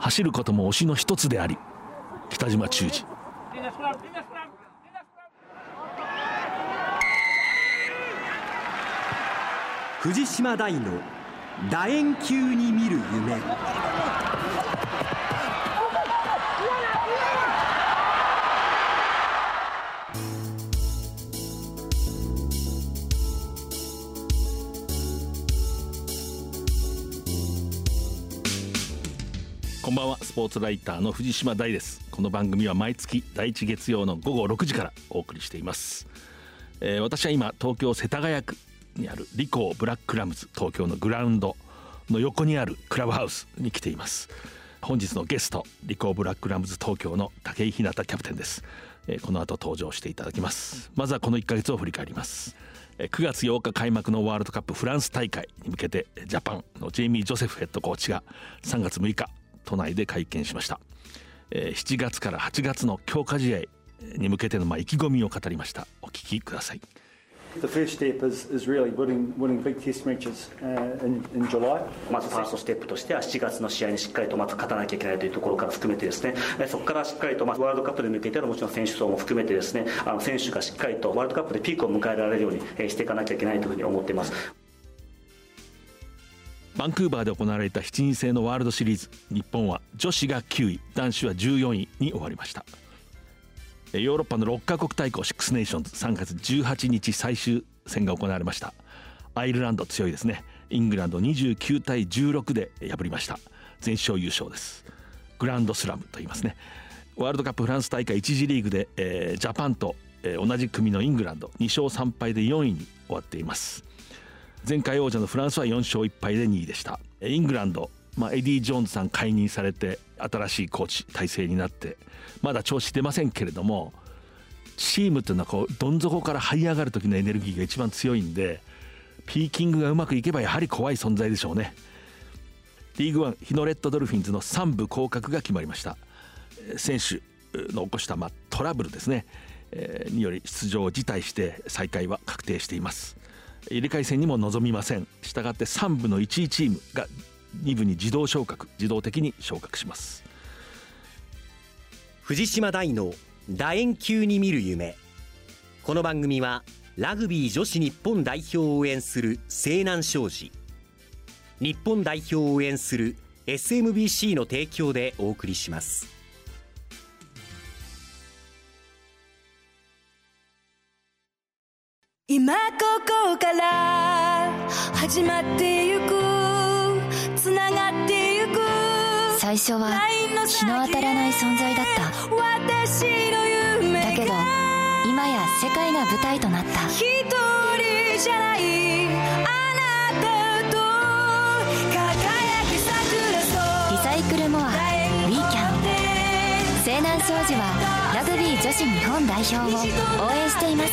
走ることも推しの一つであり北島忠治藤島大の楕円球に見る夢。ばんはスポーツライターの藤島大です。この番組は毎月第一月曜の午後6時からお送りしています、えー、私は今東京世田谷区にあるリコーブラックラムズ東京のグラウンドの横にあるクラブハウスに来ています。本日のゲストリコーブラックラムズ東京の武井ひなたキャプテンです、えー、この後登場していただきます。まずはこの1ヶ月を振り返ります。9月8日開幕のワールドカップフランス大会に向けてジャパンのジェイミー・ジョセフヘッドコーチが3月6日都内で会見しました、えー、7月から8月の強化試合に向けてのまあ意気込みを語りましたお聞きください The first step is, is really winning, winning big test matches uh, in, in July. まずファーストステップとしては7月の試合にしっかりとまず勝たなきゃいけないというところから含めてですねそこからしっかりとまワールドカップに向けてのもちろん選手層も含めてですねあの選手がしっかりとワールドカップでピークを迎えられるようにしていかなきゃいけないというふうに思っています。バンクーバーで行われた7人制のワールドシリーズ。日本は女子が9位男子は14位に終わりました。ヨーロッパの6カ国対抗シックスネーションズ。3月18日最終戦が行われました。アイルランド強いですね。イングランド29対16で破りました。全勝優勝です。グランドスラムと言いますね。ワールドカップフランス大会1次リーグで、えー、ジャパンと、えー、同じ組のイングランド。2勝3敗で4位に終わっています。前回王者のフランスは4勝1敗で2位でした。イングランド、まあ、エディ・ジョーンズさん解任されて新しいコーチ体制になってまだ調子出ませんけれどもチームというのはこうどん底から這い上がる時のエネルギーが一番強いんでピーキングがうまくいけばやはり怖い存在でしょうね。リーグワン日野レッドドルフィンズの3部降格が決まりました。選手の起こしたまあトラブルですね、え、により出場を辞退して再開は確定しています。入れ替え戦にも臨みません。したがって3部の1位チームが2部に自動昇格自動的に昇格します。藤島大の楕円球に見る夢。この番組はラグビー女子日本代表を応援する西南商事。日本代表を応援する SMBC の提供でお送りします。今ここから始まってゆくつながってゆく。最初は日の当たらない存在だった。だけど今や世界が舞台となった。一人じゃない。あなたと輝き桜そう。リサイクルモアウィーキャン西南商事はラグビー女子日本代表を応援しています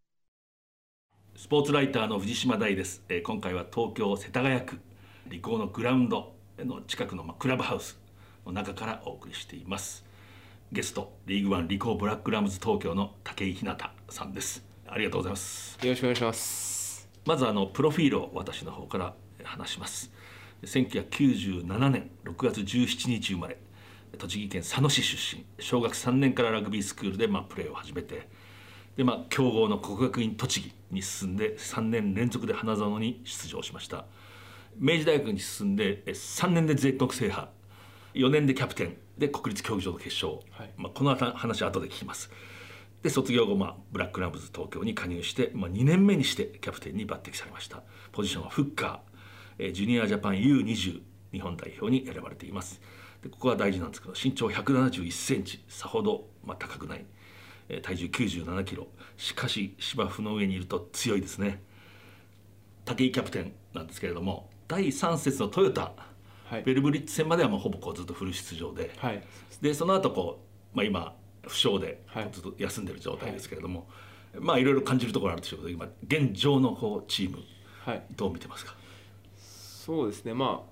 スポーツライターの藤島大です、えー、今回は東京世田谷区理工のグラウンドの近くの、まあ、クラブハウスの中からお送りしています。ゲストリーグワン理工ブラックラムズ東京の武井ひなたさんです。ありがとうございます。よろしくお願いします。まずあのプロフィールを私の方から話します。1997年6月17日生まれ。栃木県佐野市出身。小学3年からラグビースクールでまあプレーを始めてでまあ強豪の国学院栃木に進んで3年連続で花園に出場しました。明治大学に進んで3年で全国制覇。4年でキャプテン。で国立競技場の決勝、はい、まあ、この話は後で聞きます。で卒業後、まあ、ブラックラムズ東京に加入して、まあ、2年目にしてキャプテンに抜擢されました。ポジションはフッカー。ジュニアジャパン U20 日本代表に選ばれています。でここは大事なんですけど身長171センチ。さほど、まあ、高くない体重97キロ。しかし芝生の上にいると強いですね。武井キャプテンなんですけれども第3節のトヨタ、はい、ベルブリッツ戦まではもうほぼこうずっとフル出場で、はい、でその後こう、まあ、今負傷でずっと休んでる状態ですけれども、はい、まあいろいろ感じるところあるでしょうけど今現状のこうチーム、はい、どう見てますか？そうですね。まあ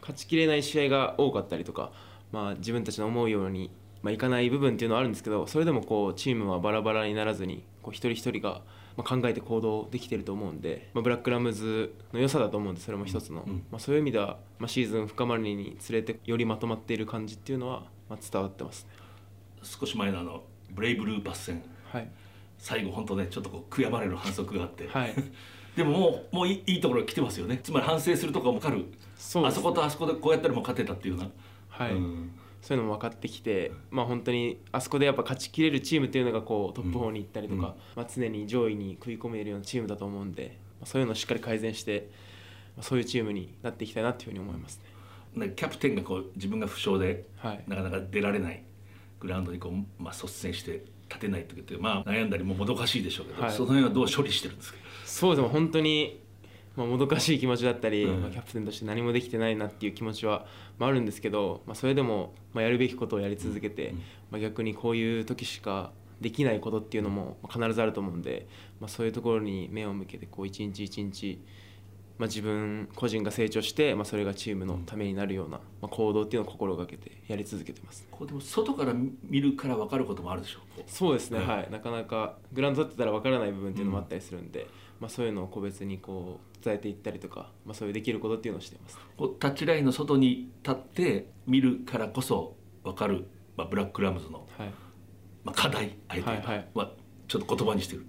勝ちきれない試合が多かったりとか、まあ、自分たちの思うように、まあ、いかない部分っていうのはあるんですけどそれでもこうチームはバラバラにならずにこう一人一人が考えて行動できてると思うんで、まあ、ブラックラムズの良さだと思うんでそれも一つの、うん、まあ、そういう意味では、まあ、シーズン深まるにつれてよりまとまっている感じっていうのは、まあ、伝わってますね。少し前のあのブレイブルーパス戦、はい、最後本当ねちょっとこう悔やまれる反則があって、はい、でももうもういいところ来てますよね。つまり反省するとかも分かる。そう、ね、あそことあそこでこうやったらもう勝てたっていうような。はい、うんそういうのも分かってきて、まあ、本当にあそこでやっぱ勝ちきれるチームっていうのがこうトップ4に行ったりとか、うん、まあ、常に上位に食い込めるようなチームだと思うんで、まあ、そういうのをしっかり改善して、まあ、そういうチームになっていきたいなというふうに思いますね。キャプテンがこう自分が負傷で、なかなか出られないグラウンドにこう、まあ、率先して立てないとってまあ悩んだりももどかしいでしょうけど、はい、その辺はどう処理してるんですか？そうでも本当にまあ、もどかしい気持ちだったり、うん、まあ、キャプテンとして何もできてないなっていう気持ちは、まあ、あるんですけど、まあ、それでも、まあ、やるべきことをやり続けて、うん、まあ、逆にこういう時しかできないことっていうのも必ずあると思うんで、まあ、そういうところに目を向けてこう一日一日、まあ、自分個人が成長して、まあ、それがチームのためになるような、まあ、行動っていうのを心がけてやり続けてます、こうでも外から見るから分かることもあるでしょう。そうですね、はい。なかなかグラウンド立ってたら分からない部分っていうのもあったりするんで、まあ、そういうのを個別にこう伝えていったりとか、まあ、そういうできることっていうのをしています。タッチラインの外に立って見るからこそ分かる、まあ、ブラックラムズの、はい。まあ、課題あえて、はいはい、まあ、ちょっと言葉にしてる。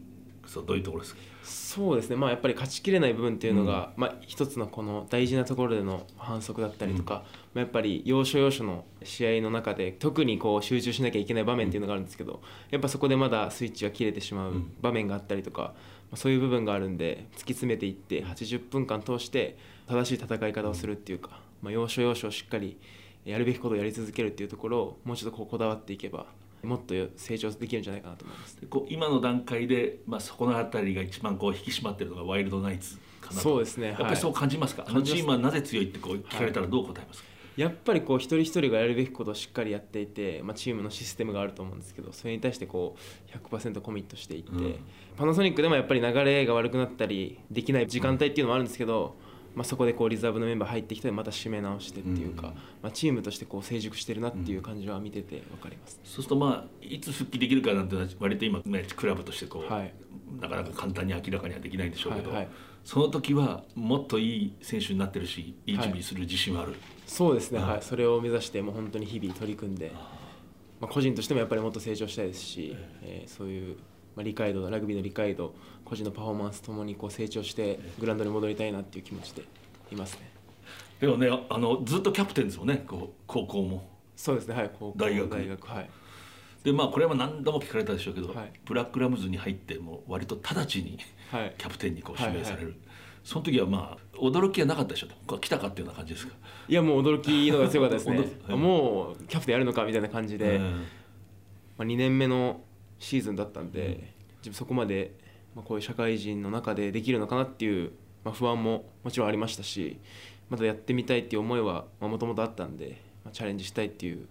そうどういうところですか？そうですね。まあやっぱり勝ちきれない部分っていうのが、うん、まあ、一つのこの大事なところでの反則だったりとか、うん、まあ、やっぱり要所要所の試合の中で特にこう集中しなきゃいけない場面っていうのがあるんですけどやっぱそこでまだスイッチが切れてしまう場面があったりとか、まあ、そういう部分があるんで突き詰めていって80分間通して正しい戦い方をするっていうか、まあ、要所要所をしっかりやるべきことをやり続けるっていうところをもうちょっとこうこだわっていけばもっと成長できるんじゃないかなと思います。こう今の段階で、まあ、そこの辺りが一番こう引き締まってるのがワイルドナイツかなそうですね。やっぱりそう感じますか、はい、あのチームはなぜ強いってこう聞かれたらどう答えますか、はい、やっぱりこう一人一人がやるべきことをしっかりやっていて、まあ、チームのシステムがあると思うんですけどそれに対してこう100%コミットしていって、うん、パナソニックでもやっぱり流れが悪くなったりできない時間帯っていうのもあるんですけど、うんまあ、そこでこうリザーブのメンバー入ってきてまた締め直してっていうか、うん、まあ、チームとしてこう成熟してるなっていう感じは見てて分かります、そうするとまあいつ復帰できるかなんて割と今、ね、クラブとしてこう、はい、なかなか簡単に明らかにはできないんでしょうけど、はいはい、その時はもっといい選手になってるしいい準備する自信はある、はい、そうですね、はい、それを目指してもう本当に日々取り組んで、まあ、個人としてもやっぱりもっと成長したいですし、えー、そういうまあ、理解度ラグビーの理解度個人のパフォーマンスともにこう成長してグラウンドに戻りたいなっていう気持ちでいますね。でもねあのずっとキャプテンですもんねこう高校も。そうですねはい高校大学大学はい。でまあこれは何度も聞かれたでしょうけど、はい、ブラックラムズに入っても割と直ちにキャプテンにこう指名される、はいはい。はい、その時はまあ驚きはなかったでしょう来たかっていうような感じですか？いやもう驚きのが強かったですね。もうキャプテンやるのかみたいな感じで、うん、まあ、2年目のシーズンだったんで、うん、そこまで、まあ、こういう社会人の中でできるのかなっていうまあ、不安ももちろんありましたしまたやってみたいっていう思いはもともとあったんで、まあ、チャレンジしたいっていう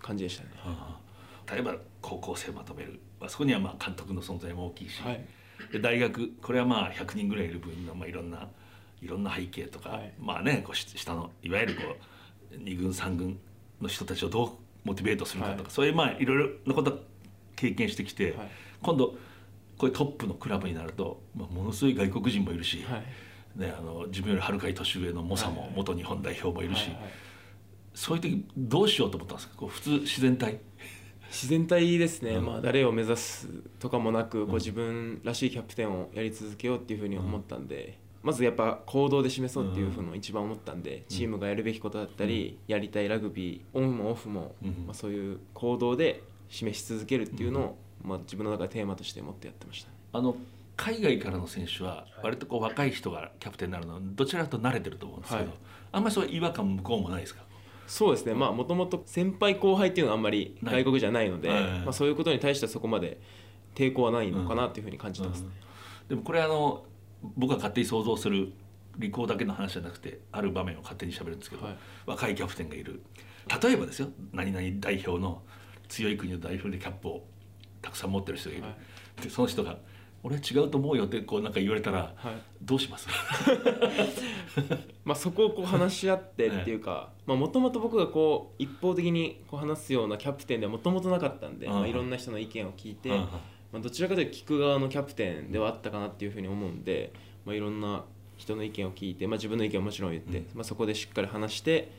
感じでしたね。はあ、例えば高校生まとめる、まあ、そこにはまあ監督の存在も大きいし、はい、で大学これはまあ100人ぐらいいる分のまあいろんないろんな背景とか、はい、まあねこう下のいわゆるこう2軍3軍の人たちをどうモチベートするかとか、はい、そういうまあいろいろなこと経験してきて、今度こういうトップのクラブになると、まあ、ものすごい外国人もいるし。ね、あの自分よりはるかに年上の猛者も元日本代表もいるし、はいはい、そういう時どうしようと思ったんですか？こう普通自然体？自然体ですね、うん、まあ、誰を目指すとかもなくこう自分らしいキャプテンをやり続けようっていうふうに思ったんで、うん、まずやっぱ行動で示そうっていうふうの一番思ったんで、うん、チームがやるべきことだったり、やりたいラグビーオンもオフも、まあ、そういう行動で示し続けるっていうのを、まあ、自分の中でテーマとして持ってやってました、あの海外からの選手は割とこう若い人がキャプテンになるのどちらかと慣れてると思うんですけど、はい、あんまりそういう違和感向こうもないですか？そうですね。まあもともと先輩後輩っていうのはあんまり外国じゃないので、まあ、そういうことに対してはそこまで抵抗はないのかなというふうに感じてますね、うんうん、でもこれあの僕が勝手に想像する履行だけの話じゃなくてある場面を勝手にしゃべるんですけど、はい。若いキャプテンがいる。例えばですよ。何々代表の強い国の代表でキャップをたくさん持ってる人がいる、はでその人が「俺は違うと思うよ」ってこうなんか言われたら、はい。どうします？まあ、そこをこう話し合ってっていうかもともと僕がこう一方的にこう話すようなキャプテンではもともとなかったんで、うんまあ、いろんな人の意見を聞いて、まあ、どちらかというと聞く側のキャプテンではあったかなっていうふうに思うんで、まあ、いろんな人の意見を聞いて、まあ、自分の意見はもちろん言って、うん。まあ、そこでしっかり話して、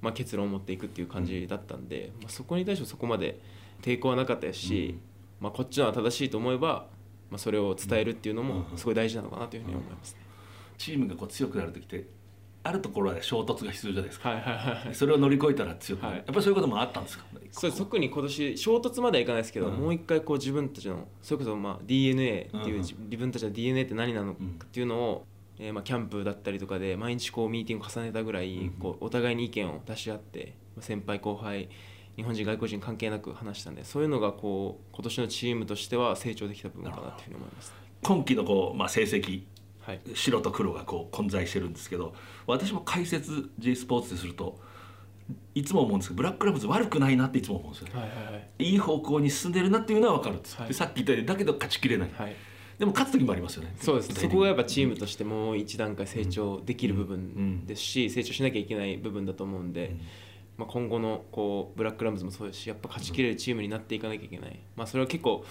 まあ、結論を持っていくっていう感じだったんで、まあ、そこに対してはそこまで抵抗はなかったですし、まあ、こっちのは正しいと思えば、まあ、それを伝えるっていうのもすごい大事なのかなというふうに思いますね。チームがこう強くなる時ってあるところで衝突が必要じゃないですか、はいはいはいはい。それを乗り越えたら強くなる、はい。やっぱりそういうこともあったんですか？そう特に今年衝突まではいかないですけど、うん。もう一回こう自分たちのそれこそまあ DNA っていう、うん自分たちの DNA って何なのかっていうのを、えーまあキャンプだったりとかで毎日こうミーティングを重ねたぐらい、こうお互いに意見を出し合ってまあ先輩後輩日本人外国人関係なく話したんでそういうのがこう今年のチームとしては成長できた部分かなというふうに思います、今季のこう、まあ、成績はい。白と黒がこう混在してるんですけど私も解説 J スポーツでするといつも思うんですけどブラックラムズ悪くないなっていつも思うんですよね、はいはいはい。いい方向に進んでるなっていうのは分かるんです、はい。でさっき言ったようにだけど勝ちきれない、はい。でも勝つ時もありますよね。そうです。そこがやっぱチームとしてもう一段階成長できる部分ですし、成長しなきゃいけない部分だと思うんで、まあ、今後のこうブラックラムズもそうですしやっぱ勝ちきれるチームになっていかなきゃいけない、まあ、それは結構、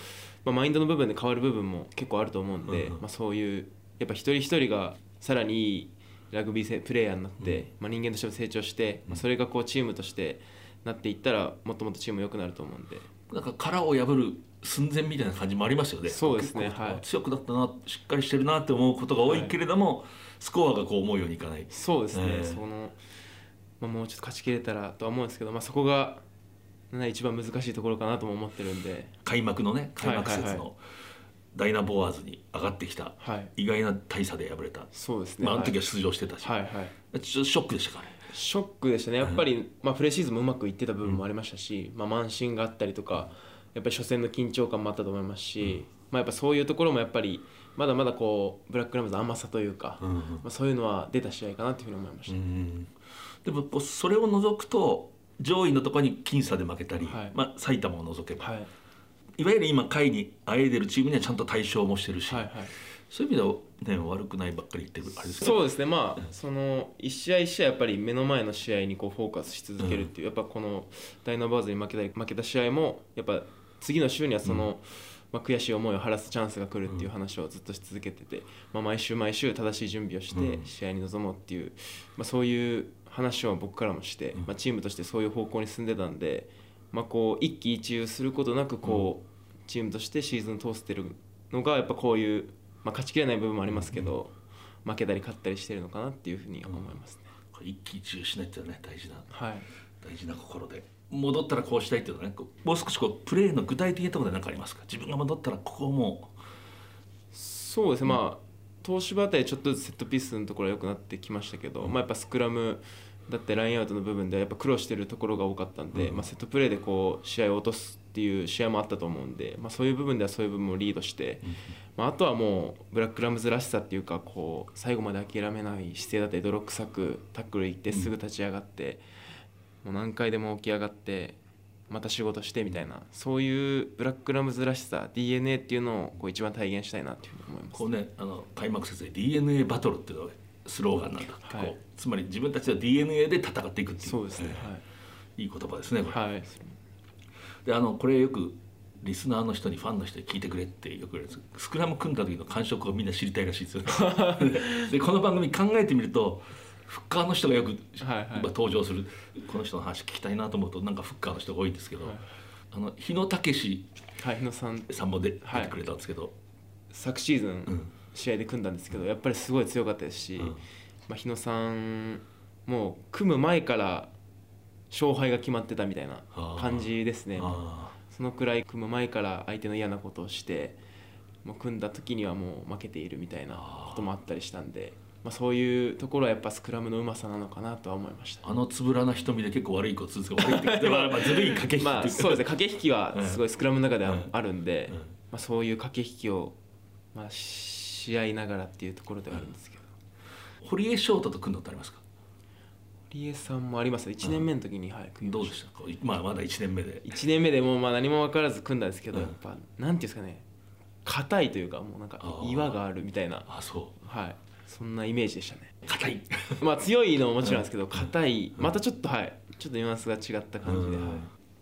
まあ、マインドの部分で変わる部分も結構あると思うんで、うんまあ、そういうやっぱ一人一人がさらにいいラグビーせプレーヤーになって、まあ、人間としても成長して、まあ、それがこうチームとしてなっていったらもっともっとチーム良くなると思うんで。なんか殻を破る寸前みたいな感じもありますよね。そうですねはい。強くなったなしっかりしてるなって思うことが多いけれども、スコアがこう思うようにいかない。そうですね、ええ。その、まあ、もうちょっと勝ちきれたらとは思うんですけど、まあ、そこがね一番難しいところかなとも思ってるんで、開幕のね開幕節のダイナボアーズに上がってきたはい、意外な大差で敗れた、そうですね、まあ、あの時ははい出場してたし、はいはい、ちょっとショックでしたからねショックでしたね、やっぱり、まあ、プレーシーズンもうまくいってた部分もありましたし、まあ、慢心があったりとか、やっぱり初戦の緊張感もあったと思いますし、まあ、やっぱそういうところもやっぱり、まだまだこうブラックラムズの甘さというか、うん。うんまあ、そういうのは出た試合かなというふうに思いました。うんでもこうそれを除くと上位のところに僅差で負けたり、はい。まあ、埼玉を除けば、はい。い、わゆる今下位にあえいでるチームにはちゃんと対象もしてるし、はいはい。そういう意味では、ね、悪くないばっかり言ってるあれですけど。そうですね。まあその一試合一試合やっぱり目の前の試合にこうフォーカスし続けるっていう、やっぱこのダイナバーズに負けたり負けた試合もやっぱ次の週にはその、まあ、悔しい思いを晴らすチャンスが来るっていう話をずっとし続けてて、まあ、毎週毎週正しい準備をしてうん。試合に臨もうっていう、まあ、そういう話を僕からもして、まあ、チームとしてそういう方向に進んでたんで、まあ、こう一喜一憂することなくこう、チームとしてシーズン通してるのがやっぱこういう、まあ、勝ちきれない部分もありますけど、負けたり勝ったりしてるのかなっていうふうに思いますね。これ一喜一憂しないっていうのはね大事なはい。大事な心で。戻ったらこうしたいっていうのはねもう少しこうプレーの具体的なところで何かありますか？自分が戻ったらここをもそうですね、まあ東芝あたりちょっとずつセットピースのところは良くなってきましたけど、まあ、やっぱスクラムだってラインアウトの部分ではやっぱ苦労してるところが多かったんで、まあ、セットプレーでこう試合を落とすっていう試合もあったと思うんで、まあ、そういう部分ではそういう部分もリードして、まあ、あとはもうブラックラムズらしさっていうかこう最後まで諦めない姿勢だったり泥臭くタックル行ってすぐ立ち上がって、もう何回でも起き上がってまた仕事してみたいなそういうブラックラムズらしさ DNA っていうのをこう一番体現したいなっていうふうに思います。こうねあの開幕節で DNA バトルっていうのがスローガンなんだ。はい。つまり自分たちは DNA で戦っていくっていう。そうですね。い。い言葉ですねこれ、はい、はい、であのこれよくリスナーの人にファンの人に聞いてくれってよく言われるんです。スクラム組んだ時の感触をみんな知りたいらしいですよ でこの番組考えてみるとフッカーの人がよく、はいはい。まあ登場するこの人の話聞きたいなと思うとなんかフッカーの人が多いんですけど、はい。あの日野武はい、日野さん。さんも出てくれたんですけど、昨シーズン、ん。試合で組んだんですけどやっぱりすごい強かったですし、うん。まあ、日野さんもう組む前から勝敗が決まってたみたいな感じですね。あそのくらい組む前から相手の嫌なことをしてもう組んだ時にはもう負けているみたいなこともあったりしたんで、まあ、そういうところはやっぱスクラムのうまさなのかなとは思いましたあのつぶらな瞳で結構悪いことするんですけど悪いってまあずるい駆け引きまあそうですね駆け引きはすごいスクラムの中ではうんあるんで、うんまあ、そういう駆け引きを、まあ、し合いながらっていうところではあるんですけど、堀江翔太と組んだことありますか？堀江さんもあります1年目の時に、はい、どうでしたか、まあ、まだ1年目で。1年目でもうまあ何も分からず組んだんですけど、やっぱなんていうんですかね硬いというかもうなんか岩があるみたいな。あそう。はいそんなイメージでしたね。硬い。まあ強いのももちろんですけど硬い。またちょっとはい。ちょっとニュアンスが違った感じで、はい、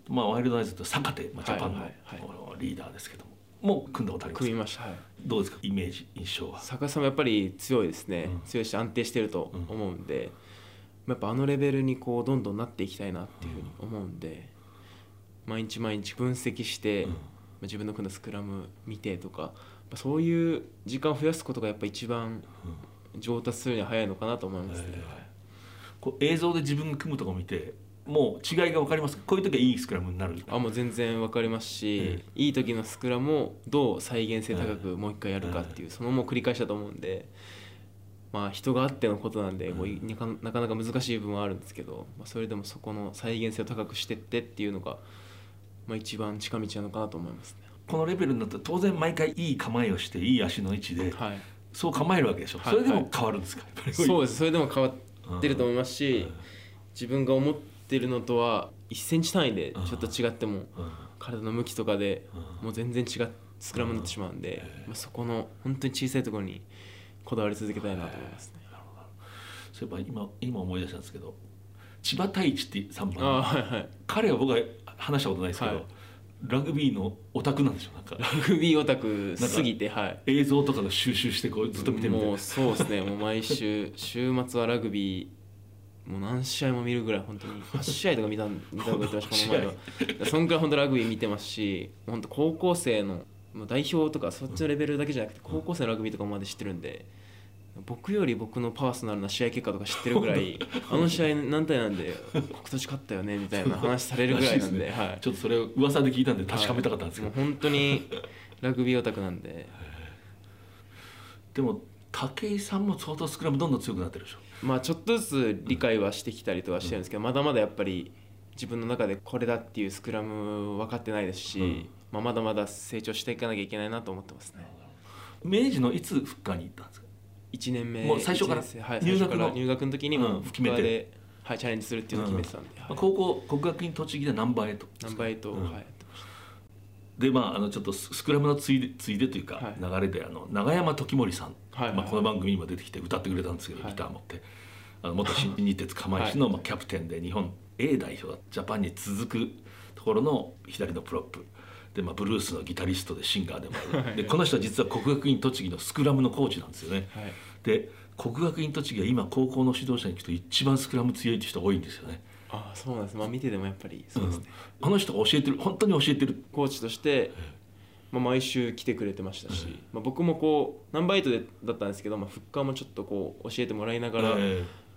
まあワイルドアイズと坂手、まあ、ジャパンのリーダーですけども、もう組んだことあります組みました、はい、どうですか？イメージ印象は。坂さんもやっぱり強いですね、うん、強いし安定してると思うんで、うん。やっぱあのレベルにこうどんどんなっていきたいなっていうふうに思うんで、毎日毎日分析して、自分の組んだスクラム見てとかそういう時間を増やすことがやっぱ一番上達するには早いのかなと思いますね、こう映像で自分が組むとこ見てもう違いが分かりますこういう時はいいスクラムになるあもう全然分かりますし、ええ、いい時のスクラムをどう再現性高くもう一回やるかっていう、そのもう繰り返しだと思うんで。まあ、人があってのことなんで、もうなかなか難しい部分はあるんですけど、まあ、それでもそこの再現性を高くしてってっていうのが、まあ、一番近道なのかなと思いますね。このレベルになったら当然毎回いい構えをしていい足の位置で、はい、そう構えるわけでしょ、はい、それでも変わるんですか、はい、そうです。それでも変わってると思いますし、自分が思ってるのとは1センチ単位でちょっと違っても、体の向きとかでもう全然違うスクラムになってしまうんで、まあ、そこの本当に小さいところにこだわり続けたいなと思いますね。そういえば今今思い出したんですけど千葉太一って3番、はいはい、彼は僕は話したことないですけど、はい、ラグビーのオタクなんでしょなんか。ラグビーオタクすぎて、はい、映像とかの収集してこうずっと見てるもうそうですね。もう毎週週末はラグビーもう何試合も見るぐらい本当に。8試合とか見た見たとか言ってましたこの前。はそんくらい本当ラグビー見てますし本当高校生の代表とかそっちのレベルだけじゃなくて高校生のラグビーとかまで知ってるんで。僕より僕のパーソナルな試合結果とか知ってるぐらいあの試合何対なんで国土勝ったよねみたいな話されるぐらいなんでね、はい、ちょっとそれを噂で聞いたんで確かめたかったんですけど、はい、本当にラグビーオタクなんで。でも武井さんも相当スクラムどんどん強くなってるでしょ。まあちょっとずつ理解はしてきたりとかしてるんですけど、うん、まだまだやっぱり自分の中でこれだっていうスクラム分かってないですし、うん、まあ、まだまだ成長していかなきゃいけないなと思ってますね。明治のいつ復活に行ったんですか？1年目もう最初から入学の入学の時にも決めて、はい、チャレンジするっていうのを決めてたんで、高校国学院栃木でナンバーエイトナンバーエイト、うん、はいでまああのちょっとスクラムのついでついでというか、流れであの長山時森さん、はいまあ、この番組にも出てきて歌ってくれたんですけど、ギター持って。あの元新日鉄釜石の、まあ、キャプテンで日本 A 代表ジャパンに続くところの左のプロップで、まあ、ブルースのギタリストでシンガーでもある、でこの人は実は国学院栃木のスクラムのコーチなんですよね。で国学院栃木は今高校の指導者に聞くと一番スクラム強いって人多いんですよね。あそうなんです。まあ見ててもやっぱりそうですね、うん、あの人が教えてる本当に教えてる。コーチとして、まあ、毎週来てくれてましたし、まあ、僕もこう何バイトでだったんですけど、まあ、フッカーもちょっとこう教えてもらいながら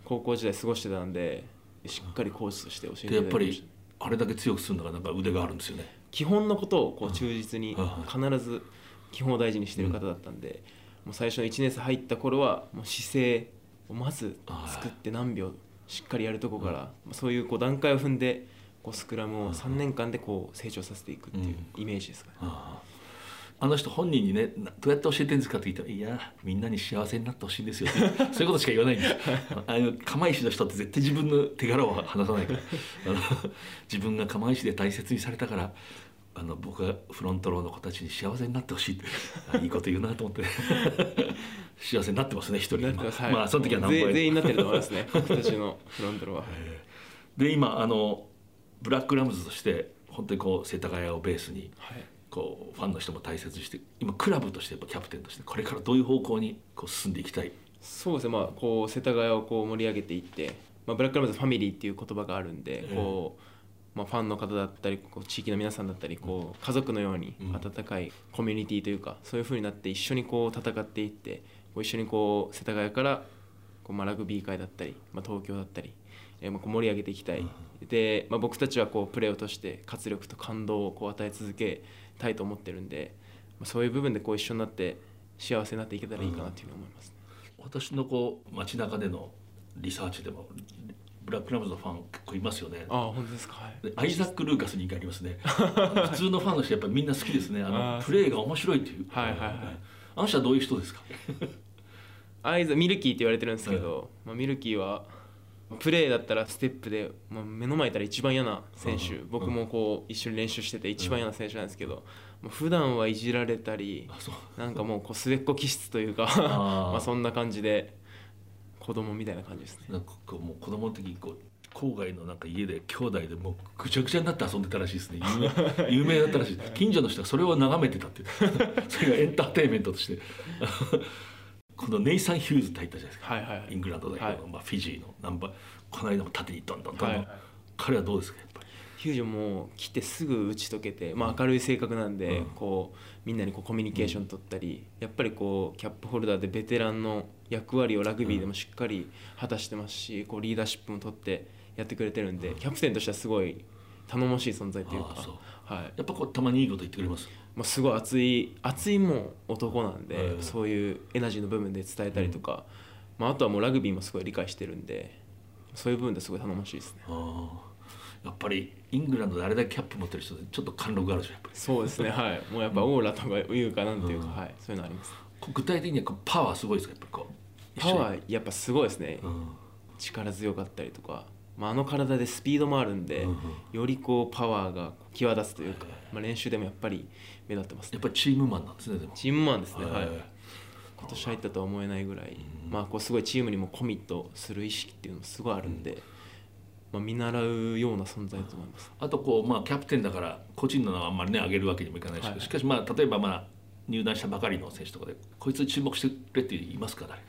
高校時代過ごしてたんでしっかりコーチとして教えていただきました。あれだけ強くするのがなんか腕があるんですよね基本のことをこう忠実に必ず基本を大事にしてる方だったんで、もう最初の1年生入った頃はもう姿勢をまず作って何秒しっかりやるとこから、そういうこう段階を踏んでこうスクラムを3年間でこう成長させていくっていうイメージですかね。あの人本人にねどうやって教えてるんですかって言ったら「いやみんなに幸せになってほしいんですよ」そういうことしか言わないんです。あの釜石の人って絶対自分の手柄を話さないから。あの自分が釜石で大切にされたからあの僕がフロントローの子たちに幸せになってほしいっていいこと言うなと思って。幸せになってますね一人、まあ、まあその時は何全員なってると思いますね。僕たちのフロントローは。で今あのブラックラムズとして本当にこう世田谷をベースに、こうファンの人も大切にして今クラブとしてやっぱキャプテンとしてこれからどういう方向にこう進んでいきたい？そうですね。まあこう世田谷をこう盛り上げていって、まあ、ブラックラムズファミリーっていう言葉があるんで、こうまあ、ファンの方だったりこう地域の皆さんだったりこう家族のように温かいコミュニティというかそういう風になって一緒にこう戦っていってこう一緒にこう世田谷からこうまあラグビー界だったり、まあ、東京だったり、えー、まあこう盛り上げていきたい。で、まあ、僕たちはこうプレーを通して活力と感動をこう与え続けたいと思ってるんで、まあ、そういう部分でこう一緒になって幸せになっていけたらいいかなというふうに思います、ね、私のこう街中でのリサーチでもブラックラムズのファン結構いますよね。あ本当ですか。アイザック・ルーカスにありますね。普通のファンの人やっぱりみんな好きですね。あのプレーが面白いという。はいはいはい。あの人はどういう人ですか？アイザミルキーって言われてるんですけど、まあ、ミルキーはプレーだったらステップで、まあ、目の前いたら一番嫌な選手、僕もこう一緒に練習してて一番嫌な選手なんですけど、まあ、普段はいじられたりなんかもうこう末っ子気質というか まあそんな感じで子供みたいな感じですね。なんかこうもう子供の時こう郊外のなんか家で兄弟でもうぐちゃぐちゃになって遊んでたらしいですね。有名 だったらしい。近所の人がそれを眺めてたって それがエンターテインメントとしてこのネイサン・ヒューズって入ったじゃないですか、はいはい。はいイングランド代表の、はい。まあ、フィジーの。ナンバーこの間も縦にどんどんどんどん、はい。はい彼はどうですかやっぱり？ヒュージョンも来てすぐ打ち解けて、まあ、明るい性格なんで、うん。こうみんなにこうコミュニケーション取ったり、やっぱりこうキャップホルダーでベテランの役割をラグビーでもしっかり果たしてますし、こうリーダーシップも取ってやってくれてるんで、キャプテンとしてはすごい頼もしい存在というか。はい。やっぱこうたまにいいこと言ってくれますまあ、すごい熱い熱いもん男なんで、うん。そういうエナジーの部分で伝えたりとか、まあ、あとはもうラグビーもすごい理解してるんでそういう部分ですごい頼もしいですね。やっぱりイングランドであれだけキャップ持ってる人でちょっと貫禄があるでしょやっぱり。そうですねはい。もうやっぱオーラとかいうかなんていうか、うん。はい。そういうのあります。具体的にはこうパワーすごいですかやっぱりこう。パワーやっぱすごいですね、うん力強かったりとか、まあ、あの体でスピードもあるんで、うんうん。よりこうパワーが際立つというか、まあ、練習でもやっぱり目立ってますねやっぱりチームマンなんですねでも。チームマンですね、はい。はい今年入ったとは思えないぐらい、まあ、こうすごいチームにもコミットする意識っていうのもすごいあるんで、まあ、見習うような存在だと思います。あとこうまあキャプテンだから個人の名はあんまりね上げるわけにもいかないし、はいしかしまあ例えばまあ入団したばかりの選手とかでこいつに注目してくれって言いますか誰か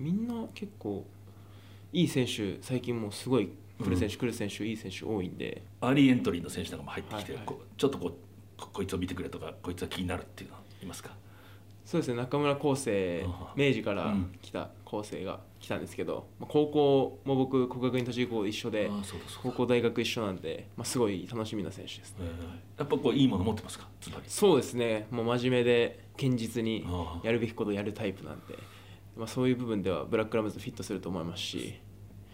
みんな結構いい選手最近もうすごい来る選手、来る選手いい選手多いんで。アーリーエントリーの選手とかも入ってきて、はいはい。ちょっとこうここいつを見てくれとかこいつは気になるっていうのはいますか？そうですね中村康生あ明治からうん。来た康生が来たんですけど、まあ、高校も僕国学院栃木高一緒で高校大学一緒なんで、まあ、すごい楽しみな選手ですね。えー。やっぱこういいもの持ってますか？そうですね。もう真面目で堅実にやるべきことをやるタイプなんで、まあ、そういう部分ではブラックラムズフィットすると思いますし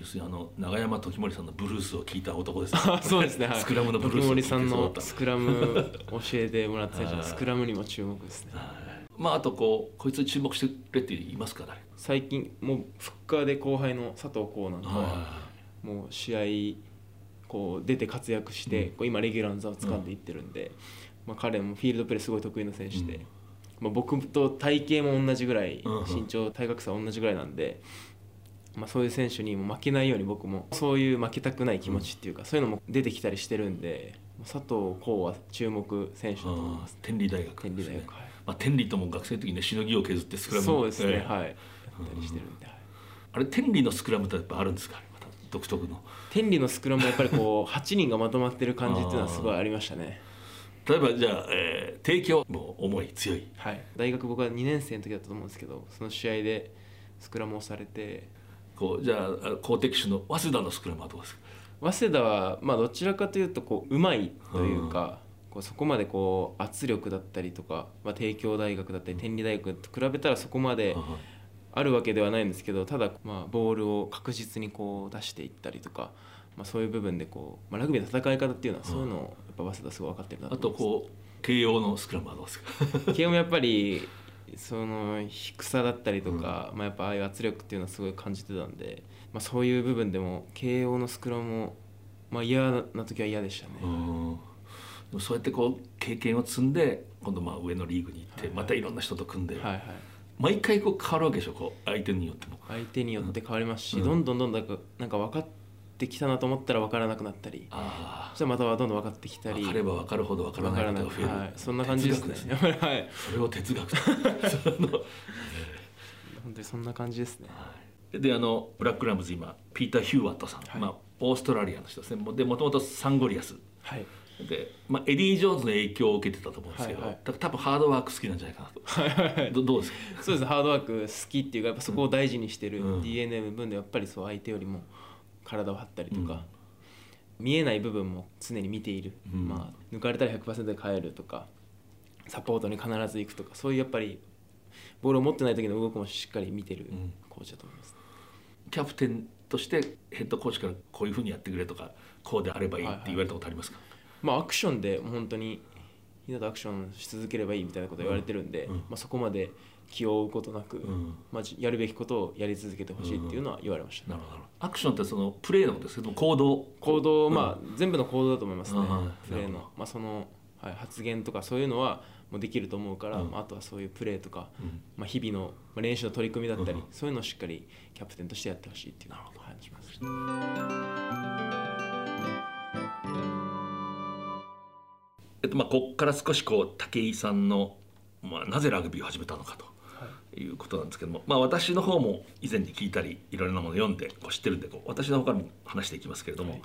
要するにあの長山時森さんのブルースを聞いた男です、あ そうですね、はい、スクラムのブルースを聞いて時森さんのスクラム教えてもらったスクラムにも注目ですね。まああとこうこいつに注目してくれって言いますか誰か最近もうフッカーで後輩の佐藤浩なんかははもう試合こう出て活躍して、こう今レギュラーの座を掴んでいってるんで、まあ、彼もフィールドプレーすごい得意な選手で、うん。まあ、僕と体型も同じぐらい、うん。身長体格差同じぐらいなんで、まあ、そういう選手にも負けないように僕もそういう負けたくない気持ちっていうか、そういうのも出てきたりしてるんで佐藤浩は注目選手だと思います。天理大学天理ですね。大学、はい。まあ、天理とも学生の時にねしのぎを削ってスクラムそうですね、ええはい。やったりしてるんで、はい。あれ天理のスクラムってやっぱあるんですか？独特の。天理のスクラムはやっぱりこう 8人がまとまってる感じっていうのはすごいありましたね。例えばじゃあ、えー、提供もう重い強い。はい、大学僕は2年生の時だったと思うんですけどその試合でスクラムをされてこうじゃあ好敵手の早稲田のスクラムはどうですか？早稲田はまあどちらかというとこう上手いというか、こうそこまでこう圧力だったりとか、まあ、帝京大学だったり天理大学と比べたらそこまであるわけではないんですけどただまあボールを確実にこう出していったりとか、まあ、そういう部分でこう、まあ、ラグビーの戦い方っていうのはそういうのをやっぱ早稲田すごい分かってるなあと思います。とこう慶応のスクラムはどうですか？慶応もやっぱりその低さだったりとか、まあ、やっぱああいう圧力っていうのはすごい感じてたんで、まあ、そういう部分でも慶応のスクラムも、まあ、嫌な時は嫌でしたね。うん。そうやってこう経験を積んで今度まあ上のリーグに行って、はいはい。またいろんな人と組んで、はいはい。毎回こう変わるわけでしょこう相手によっても。相手によって変わりますし、うん。どんどんどんどんなんかなんか分かってきたなと思ったら分からなくなったりあそしたらまたはどんどん分かってきたりあ分かれば分かるほど分からないことが増える、はい、そんな感じですね。哲学やっぱりはい。それを哲学 本当にそんな感じですね。であのブラックラムズ今ピーター・ヒューワットさん、はい。まあ、オーストラリアの人ですね。もでもともとサンゴリアス。はい。で、まあ、エディ・ジョーンズの影響を受けてたと思うんですけど、はいはい。多分ハードワーク好きなんじゃないかなと。はいはいはい。どどうですか？そうです。ねハードワーク好きっていうかやっぱそこを大事にしてるうん。DNA 分でやっぱりそう相手よりも体を張ったりとか、見えない部分も常に見ている、うん。まあ、抜かれたら100%で帰るとかサポートに必ず行くとかそういうやっぱりボールを持ってない時の動きもしっかり見てるん。コーチだと思います、キャプテンとしてヘッドコーチからこういうふうにやってくれとかこうであればいいって言われたことありますか、まあアクションで本当に日向とアクションし続ければいいみたいなこと言われてるんで、うん。まあ、そこまで気を追うことなく、まあ、やるべきことをやり続けてほしいっていうのは言われました、なるほど。アクションってそのプレーのことですけど行動。行動、まあ全部の行動だと思いますね、プレーの、まあ、その、はい、発言とかそういうのはもうできると思うから、まあ、あとはそういうプレーとか、まあ、日々の練習の取り組みだったり、そういうのをしっかりキャプテンとしてやってほしいっていうのを話します。えっとまあ、ここから少しこう武井さんの、まあ、なぜラグビーを始めたのかということなんですけども、まあ、私の方も以前に聞いたりいろいろなものを読んでこう知ってるんでこう私の方からも話していきますけれども、はい、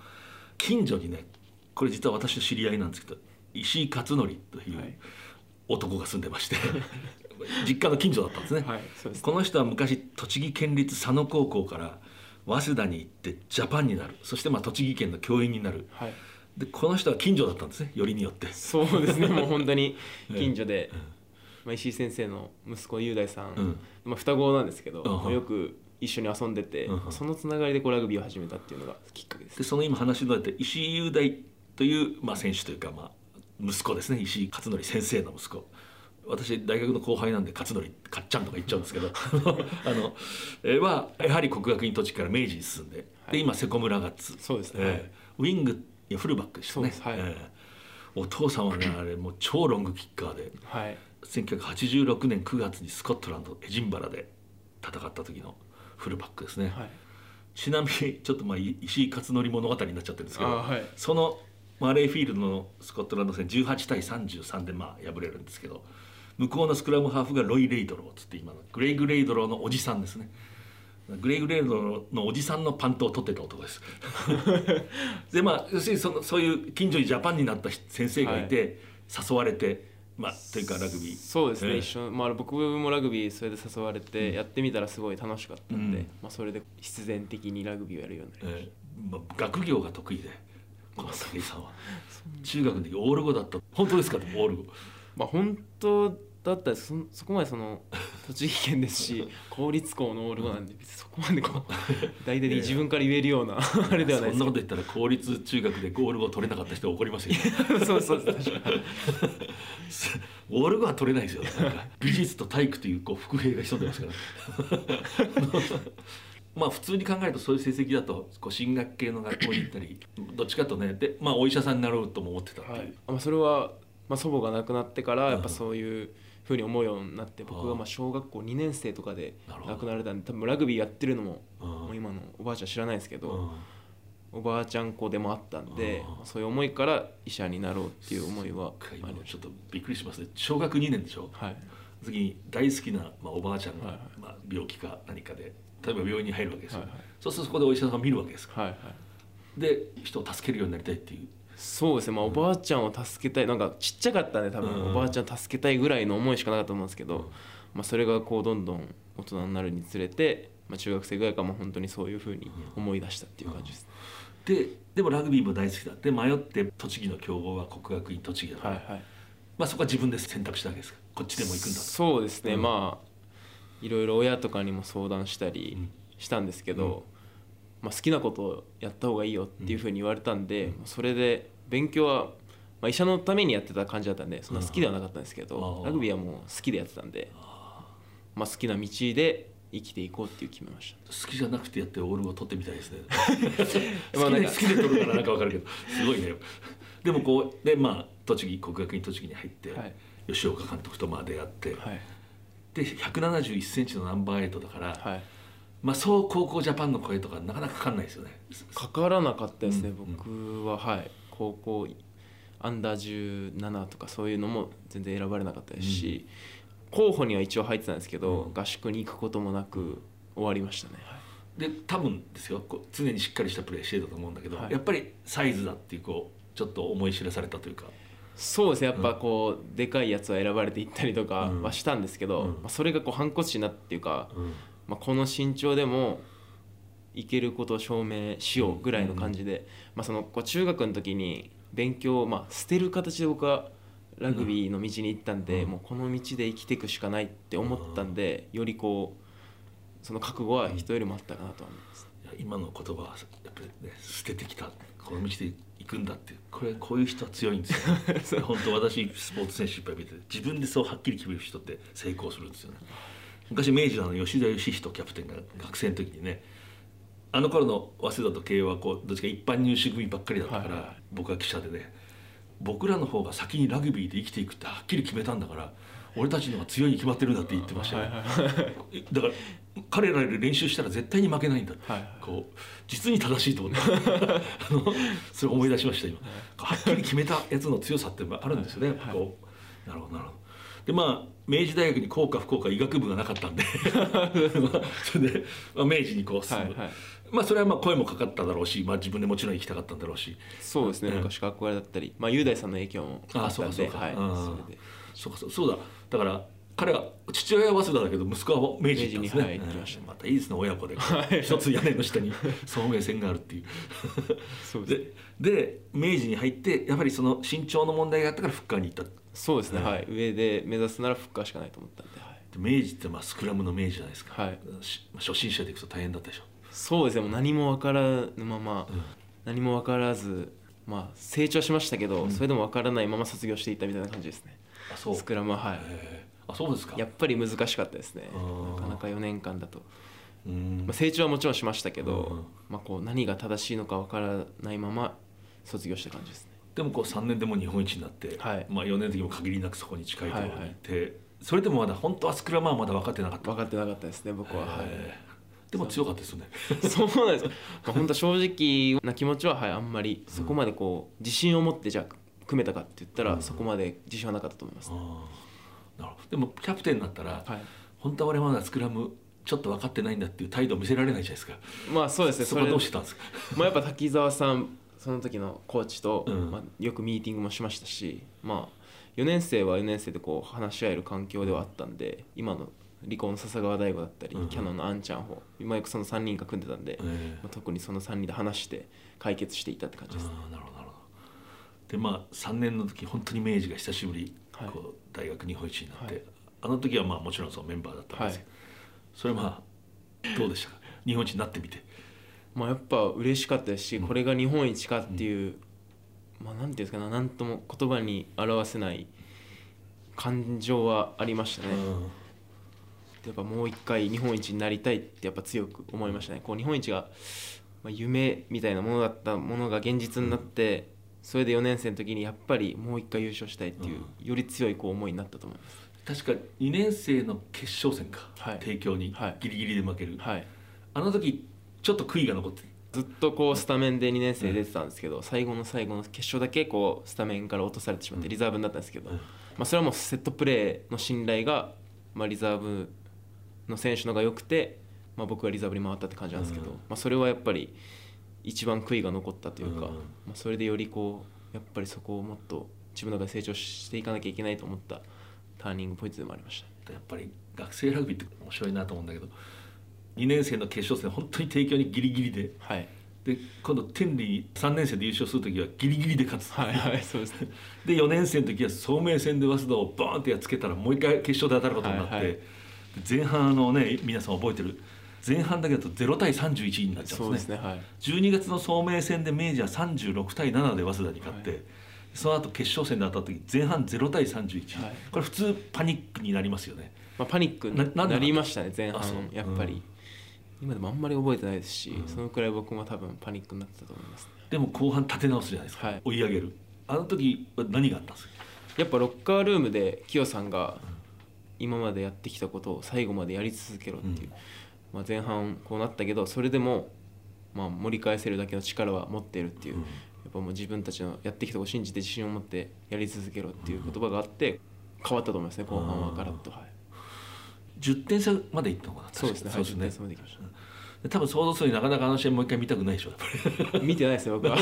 近所にねこれ実は私の知り合いなんですけど石井勝則という男が住んでまして、実家の近所だったんですね。はい、す。ねこの人は昔栃木県立佐野高校から早稲田に行ってジャパンになる。そしてまあ栃木県の教員になる。はい。でこの人は近所だったんですねよりによって。そうですねもう本当に 近所で、まあ、石井先生の息子雄大さん、うん、まあ、双子なんですけど、うん、よく一緒に遊んでて、うん、そのつながりでこうラグビーを始めたっていうのがきっかけです。でその今話のあって石井雄大という、まあ、選手というか、まあ、息子ですね。石井勝則先生の息子。私大学の後輩なんで勝則かっちゃんとか言っちゃうんですけど。あの、えー、はやはり国学院栃木から明治に進んで、はい、で今瀬古村ガッツそうですね、えー、ウィングいやフルバックでしたね、はい。えー、お父さんはねあれもう超ロングキッカーで、はい、1986年9月にスコットランドエジンバラで戦った時のフルバックですね、はい、ちなみにちょっとまあ石井勝則物語になっちゃってるんですけど、はい、そのマレーフィールドのスコットランド戦18対33でまあ敗れるんですけど向こうのスクラムハーフがロイ・レイドローっつって今のグレイグ・レイドローのおじさんですね。グレイグ・レードのおじさんのパントを取ってた男です。でまあ要するにそのそういう近所にジャパンになった先生がいて、誘われてまあというかラグビー。そうですね、えー、一緒。まあ僕もラグビーそれで誘われて、やってみたらすごい楽しかったんで、うん、まあそれで必然的にラグビーをやるようになりました、えーまあ、学業が得意でこの武井さんは。中学の時オール語だった。本当ですかオール語まあ本当だったらそそこまでその 栃木県ですし公立校のオール語なんで別にそこまでこう 大体自分から言えるようなあれではないです。そんなこと言ったら公立中学でゴール語取れなかった人怒りますよそうそうですオール語は取れないですよ。美術と体育というこう副兵が潜んでますから。まあ普通に考えるとそういう成績だとこう進学系の学校に行ったりどっちかとねでまあお医者さんになろうとも思ってたっていう、はい、まあ、それは、まあ、祖母が亡くなってからやっぱそういう、ふうに思うようになって僕がまあ小学校2年生とかで亡くなられたんで多分ラグビーやってるのももう今のおばあちゃん知らないですけどおばあちゃん子でもあったんでそういう思いから医者になろうっていう思いは今ちょっとびっくりしますね。小学2年でしょ、はい、次に大好きな、まあ、おばあちゃんが、はいはい、まあ、病気か何かで例えば病院に入るわけですよ、はいはい、そうするとそこでお医者さんを見るわけですか？ら、はいはい、で人を助けるようになりたいっていうそうですね、まあ、おばあちゃんを助けたいなんかちっちゃかったんで多分、おばあちゃん助けたいぐらいの思いしかなかったと思うんですけど、まあ、それがこうどんどん大人になるにつれて、まあ、中学生ぐらいからも本当にそういうふうに思い出したっていう感じです、ででもラグビーも大好きだで迷って栃木の強豪は国学院栃木だから、はいはい、まあ、そこは自分で選択したわけですか？こっちでも行くんだそうですね、うん、まあいろいろ親とかにも相談したりしたんですけど、まあ、好きなことをやった方がいいよっていうふうに言われたんで、それで勉強は、まあ、医者のためにやってた感じだったんでそんな好きではなかったんですけど、ラグビーはもう好きでやってたんで、まあ、好きな道で生きていこうっていう決めました。好きじゃなくてやってオールを取ってみたいですね。好きで好きで取るからなんか分かるけどすごいね。でもこうでまあ栃木国学院栃木に入って、はい、吉岡監督とまあ出会って、はい、で1 7 1ンチのナンバー8だから、はい、まあそう高校ジャパンの声とかなかなかかかんないですよね。かからなかったですね、うん、僕ははい。高校アンダー17とかそういうのも全然選ばれなかったですし、うん、候補には一応入ってたんですけど、うん、合宿に行くこともなく終わりましたね、はい、で多分ですよ。常にしっかりしたプレーしてたと思うんだけど、はい、やっぱりサイズだっていうこうちょっと思い知らされたというか。そうですね。やっぱこう、うん、でかいやつは選ばれていったりとかはしたんですけど、うん、まあ、それがこう反骨心なっていうか、うん、まあ、この身長でもいけることを証明しようぐらいの感じで、まあ、そのこう中学の時に勉強をまあ捨てる形で僕はラグビーの道に行ったんで、もうこの道で生きていくしかないって思ったんでよりこうその覚悟は人よりもあったかなと思います。今の言葉はやっぱりね捨ててきた。この道で行くんだっていう。これこういう人は強いんですよ。本当私スポーツ選手いっぱい見てて自分でそうはっきり決める人って成功するんですよね昔明治の吉田義人キャプテンが学生の時にねあの頃の早稲田と慶応はこうどっちか一般入試組ばっかりだったから、僕は記者でね僕らの方が先にラグビーで生きていくってはっきり決めたんだから俺たちの方が強いに決まってるんだって言ってましたよ、だから彼らより練習したら絶対に負けないんだって、はいはい、こう実に正しいと思って。あのそれ思い出しました今、はっきり決めたやつの強さってあるんですよね、はいはい、こうなるほどなるほどでまあ明治大学に工科福岡医学部がなかったんで。それで、まあ、明治にこう進む、はいはい、まあそれはまあ声もかかっただろうし、まあ、自分でもちろん行きたかったんだろうし。そうですね、昔憧れだったり、まあ、雄大さんの影響もあったんで。あそうかそうか、はい、そうかそうだ。だから彼は父親は早稲田だけど息子は明治に行ったんですね、ままたいいですね親子で。一つ屋根の下に聡明線があるっていう。そうでで明治に入ってやはりその身長の問題があったからフッカーに行ったそうですね、はい、上で目指すならフッカーしかないと思ったんで、はい、明治ってまあスクラムの明治じゃないですか、はい、初心者でいくと大変だったでしょ。そうですね。もう何も分からぬまま、うん、何も分からずまあ成長しましたけど、うん、それでも分からないまま卒業していったみたいな感じですね。あそう。スクラムははい。あそうですか。やっぱり難しかったですね。なかなか4年間だと、まあ、成長はもちろんしましたけど、まあ、こう何が正しいのか分からないまま卒業した感じですねでもこう3年でも日本一になって、はい、まあ、4年の時も限りなくそこに近いところにいて、はいはい、それでもまだ本当はスクラムはまだ分かってなかった。分かってなかったですね僕は、はい、でも強かったですよね。そう。なんです、まあ、本当正直な気持ちは、はい、あんまりそこまでこう自信を持ってじゃあ組めたかって言ったら、うん、そこまで自信はなかったと思います、ね、なるほど。でもキャプテンになったら、はい、本当は俺まだスクラムちょっと分かってないんだっていう態度を見せられないじゃないですか。まあそうですね。そこはどうしてたんですか？まあやっぱ滝沢さんその時のコーチと、うん、まあ、よくミーティングもしましたしまあ4年生は4年生でこう話し合える環境ではあったんで今の理工の笹川大吾だったり、うん、キャノンのあんちゃんほ今よくその3人が組んでたんで、えー、まあ、特にその3人で話して解決していったって感じです、ね、なるほどなるほど。でまあ3年の時本当に明治が久しぶり、はい、こう大学日本一になって、はい、あの時はまあもちろんそのメンバーだったんですけど、はい、それまあどうでしたか？日本一になってみてまあ、やっぱ嬉しかったですし、これが日本一かっていう、まあ、なんていうんですかね何とも言葉に表せない感情はありましたね。やっぱもう一回日本一になりたいってやっぱ強く思いましたね。こう日本一が、まあ、夢みたいなものだったものが現実になって、それで4年生の時にやっぱりもう一回優勝したいっていう、より強いこう思いになったと思います。確か2年生の決勝戦か、はい、帝京にギリギリで負ける、はい、あの時ちょっと悔いが残ってずっとこうスタメンで2年生出てたんですけど、最後の最後の決勝だけこうスタメンから落とされてしまってリザーブになったんですけど、まあ、それはもうセットプレーの信頼が、まあ、リザーブの選手のが良くて、まあ、僕がリザーブに回ったって感じなんですけど、まあ、それはやっぱり一番悔いが残ったというか、まあ、それでよりこうやっぱりそこをもっと自分の中で成長していかなきゃいけないと思ったターニングポイントでもありました。やっぱり学生ラグビーって面白いなと思うんだけど2年生の決勝戦本当に帝京にギリギリで、はい、で今度天理3年生で優勝する時はギリギリで勝つ、はいはいそうですね、で4年生の時は聡明戦で早稲田をバーンってやっつけたらもう一回決勝で当たることになって、はいはい、前半のね皆さん覚えてる？前半だけだと0対31になっちゃうんですね。ですね、はい、12月の聡明戦で明治は36対7で早稲田に勝って、はい、その後決勝戦で当たった時前半0対31、はい、これ普通パニックになりますよね、まあ、パニックになりましたね前半やっぱり。うん今でもあんまり覚えてないですし、うん、そのくらい僕も多分パニックになってたと思います、ね、でも後半立て直すじゃないですか、はい、追い上げる。あの時は何があったんですか？やっぱロッカールームでキヨさんが今までやってきたことを最後までやり続けろっていう、うん、まあ、前半こうなったけどそれでもまあ盛り返せるだけの力は持っているっていう、うん、やっぱもう自分たちのやってきたことを信じて自信を持ってやり続けろっていう言葉があって変わったと思いますね後半は。ガラッと。はい。10点差までいったのかなそうですね。そうですね、までいきました。多分想像するになかなかあの試合もう一回見たくないでしょ見てないですよ僕は。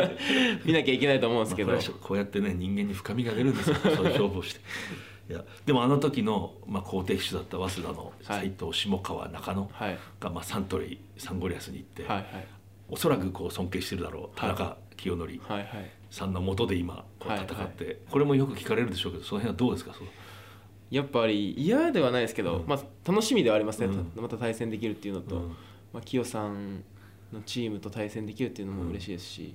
見なきゃいけないと思うんですけど、まあ、こうやってね人間に深みが出るんですよ。そういう勝負をして。いやでもあの時の、まあ、好敵手だった早稲田の斎藤、下川中野が、まあ、サントリーサンゴリアスに行って、はいはい、おそらくこう尊敬してるだろう田中清則さんのもとで今こう戦って、はい。はい、これもよく聞かれるでしょうけどその辺はどうですか？そのやっぱり嫌ではないですけど、うん、まあ、楽しみではありますね、うん、また対戦できるっていうのと、うん、まあ、キヨさんのチームと対戦できるっていうのも嬉しいですし、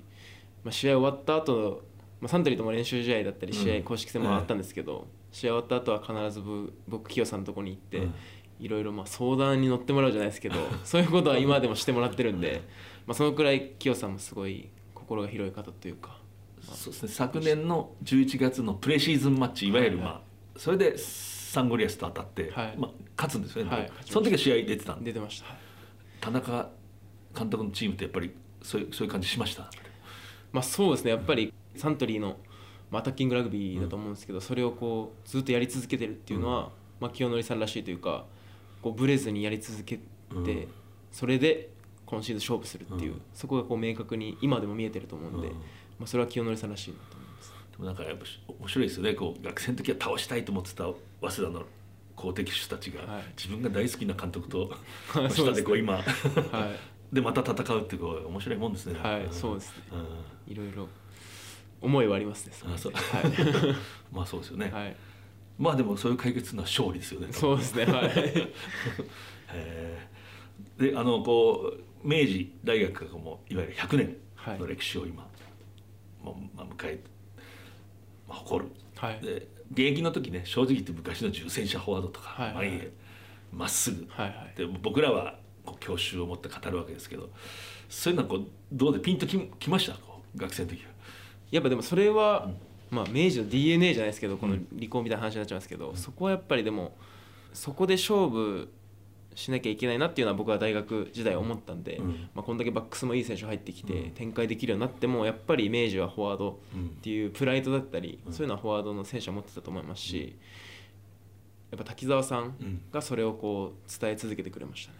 まあ、試合終わった後、まあサントリーとも練習試合だったり試うん。合公式戦もあったんですけど、試合終わった後は必ずぶ僕清さんのとこに行って、うん。いろいろまあ相談に乗ってもらうじゃないですけどそういうことは今でもしてもらってるんで、まあ、そのくらい清さんもすごい心が広い方というか、そうですね。昨年の11月のプレシーズンマッチいわゆる、はいまあそれでサンゴリアスと当たって、はい。まあ、勝つんですよね、はいその時は試合出てたんで。出てました、はい田中監督のチームってやっぱりそういうそういう感じしました？まあ、そうですね。やっぱりサントリーのまあアタッキングラグビーだと思うんですけど、それをこうずっとやり続けてるっていうのは、まあ、清則さんらしいというかこうブレずにやり続けて、うん。それで今シーズン勝負するっていう、うん。そこがこう明確に今でも見えてると思うんで、うん。まあ、それは清則さんらしいなと思います。でもなんかやっぱ面白いですよね。こう学生の時は倒したいと思ってた早稲田の好敵手たちが、はい。自分が大好きな監督と はい下でこう今はい。でまた戦うってこう面白いもんですね。はいん。そうですね。うん。いろいろ思いはありますね。あそう。は まあそうですよね、い、はい、まあでもそういう解決のは勝利ですよね。そうですね。はい、へー。であのこう明治大学がもういわゆる100年の歴史を今、まあまあ、迎え、まあ、誇る。はい、で現役の時ね正直言って昔の重戦車フォワードとか、はいはい前へまっすぐ、はい、はい。で僕らはこう教習を持って語るわけですけどそういうのはこうどうでピンとききました？こう学生の時は。やっぱでもそれは、まあ明治の DNA じゃないですけどこの離婚みたいな話になっちゃいますけど、そこはやっぱりでもそこで勝負しなきゃいけないなっていうのは僕は大学時代思ったんで、うん。まあ、こんだけバックスもいい選手入ってきてうん。展開できるようになってもやっぱり明治はフォワードうん。っていうプライドだったり、そういうのはフォワードの選手は持ってたと思いますし、やっぱ滝沢さんうんがそれをこう伝え続けてくれましたね。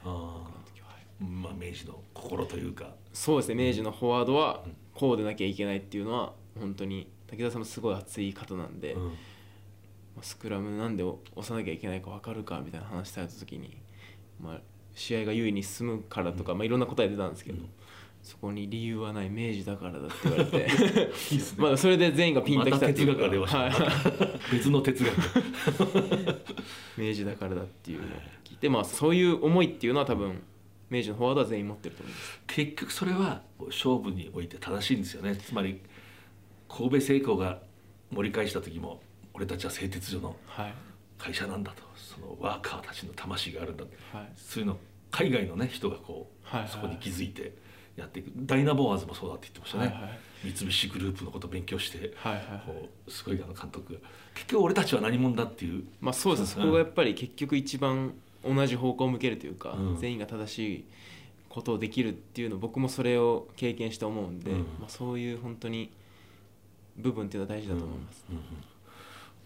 まあ、明治の心というかそうですね明治のフォワードは。こうでなきゃいけないっていうのは本当に滝沢さんもすごい。熱い方なんで、うんまあスクラムなんで押さなきゃいけないか。分かるかみたいな話された時に、まあ、試合が優位に進むからとか、まあ、いろんな答え出たんですけど、そこに理由はない明治だからだって言われて。いいね。まあそれで全員がピンときまたっていうはい、別の哲学。明治だからだっていうのを聞いて、まあ、そういう思いっていうのは多分明治のフォワードは全員持ってると思います。結局それは勝負において正しいんですよね。つまり神戸製鋼が盛り返した時も俺たちは製鉄所のはい会社なんだと。そのワーカーたちの魂があるんだ。はい。そういうの海外のね人がこう、はいはい。そこに気づいてやっていく。ダイナボアーズもそうだって言ってましたね、はいはい三菱グループのことを勉強して、はいはいこうすごいあの監督。が結局俺たちは何者だっていう。まあそうですね。そこがやっぱり結局一番同じ方向を向けるというか、うん。全員が正しいことをできるっていうの僕もそれを経験して思うんで、うん。まあ、そういう本当に部分っていうのは大事だと思います、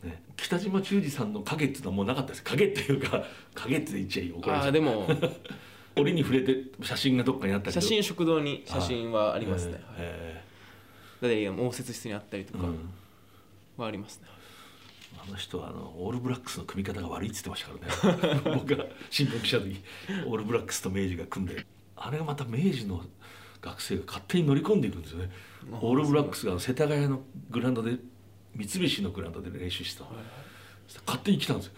ね、北島忠二さんの影っていうのはもうなかったです。影っていうか 影って言っちゃいい怒られちゃう。ああでも。折に触れて写真がどっかにあったけど。写真食堂に写真はありますね、はい。えだって応接室にあったりとかーうん。はありますね、あの人はあのオールブラックスの組み方が悪いって言ってましたからね。僕が新聞記者の時オールブラックスと明治が組んで。あれがまた明治の学生が勝手に乗り込んでいくんですよね。オールブラックスが世田谷のグラウンドで三菱のグラウンドで練習してた。の、そしたら勝手に来たんですよ。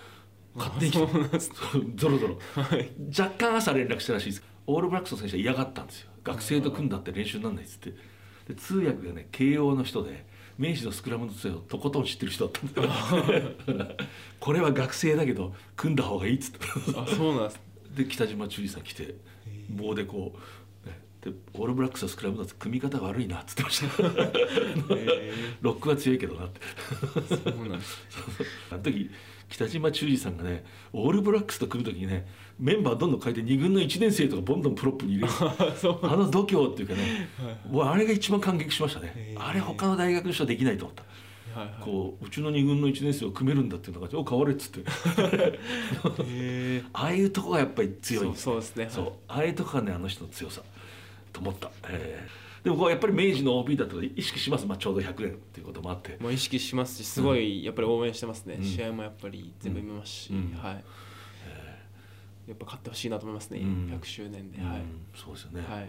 勝手に来てそうゾロゾロ。若干朝連絡したらしいです。オールブラックスの選手は嫌がったんですよ。学生と組んだって練習にならないっつって。で通訳がね慶応の人で明治のスクラムの強いをとことん知ってる人だったんで これは学生だけど組んだ方がいいっつって。あそうなんです。で北島忠二さん来て棒でこう、ね、でオールブラックスのスクラムだと組み方が悪いなっつってました。ロックは強いけどなって。そうなんです。あの時北島忠二さんがねオールブラックスと組む時にねメンバーどんどん変えて2軍の1年生とかボンドンプロップに入れる。あの度胸っていうかねもうあれが一番感激しましたね。あれ他の大学の人はできないと思った。はいはい。こううちの2軍の1年生を組めるんだっていうのが「お変われ」っつって。ああいうとこがやっぱり強い。そうですね。そう。ああいうとこがねあの人の強さと思った、えー。でもやっぱり明治の OB だと意識します、まあ、ちょうど100年っていうこともあって。もう意識しますしすごいやっぱり応援してますね、うん。試合もやっぱり全部見ますし、うん。はい。やっぱ勝ってほしいなと思いますね、うん。100周年で、うん。はい。そうですよね、はい。うん。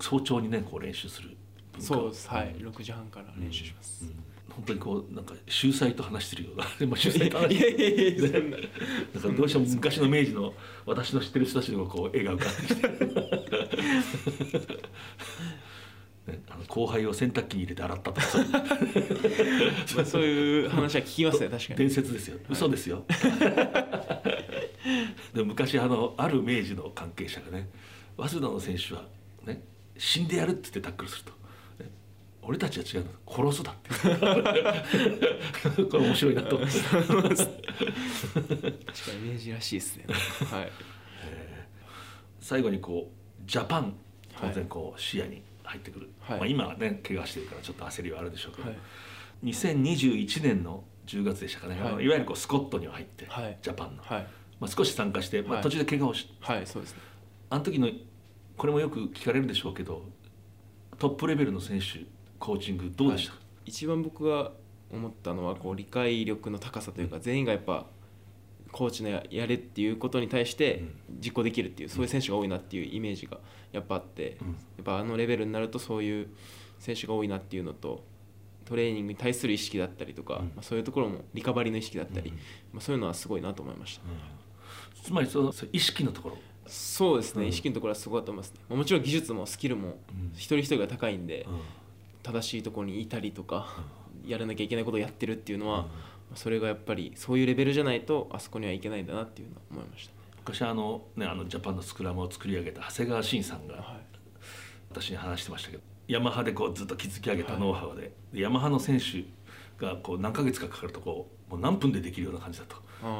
早朝にねこう練習するそうです。はい。6時半から練習します、うん本当にこうなんか秀才と話してるようなでも秀才と話していやいやそんななんかどうしても昔の明治の私の知ってる人たちのこう絵が浮かんできてね、あの後輩を洗濯機に入れて洗ったとかまあそういう話は聞きますね確かに。伝説ですよ。嘘ですよ、で昔あのある明治の関係者がね早稲田の選手はね死んでやるって言ってタックルすると、ね俺たちは違うの。殺すだって。これ面白いなと。思って確かにイメージらしいですね。はい。最後にこうジャパン当然こう視野に入ってくる、はい。まあ、今はね怪我してるからちょっと焦りはあるでしょうけど、はい。2021年の10月でしたかね、はい。いわゆるこうスコットには入って、はい。ジャパンの、はい。まあ、少し参加して、まあ、はい。途中で怪我をし、はいそうですね。あの時のこれもよく聞かれるでしょうけどトップレベルの選手コーチングどうでした？か、一番僕が思ったのはこう理解力の高さというか全員がやっぱコーチのややれっていうことに対して実行できるっていうそういう選手が多いなっていうイメージがやっぱあってうん。やっぱあのレベルになるとそういう選手が多いなっていうのとトレーニングに対する意識だったりとか、うん。まあ、そういうところもリカバリーの意識だったり、うん。まあ、そういうのはすごいなと思いました、つまりその意識のところ、そうですね、うん。意識のところはすごいと思いますね。まあもちろん技術もスキルもうん。一人一人が高いんで、うん正しいところにいたりとか、やらなきゃいけないことをやってるっていうのは、それがやっぱりそういうレベルじゃないとあそこにはいけないんだなっていうのは思いました。ね。昔あの,、ね、あのジャパンのスクラムを作り上げた長谷川慎さんがはい。私に話してましたけどヤマハでこうずっと築き上げたノウハウで,、でヤマハの選手がこう何ヶ月かかかるとこうもう何分でできるような感じだと。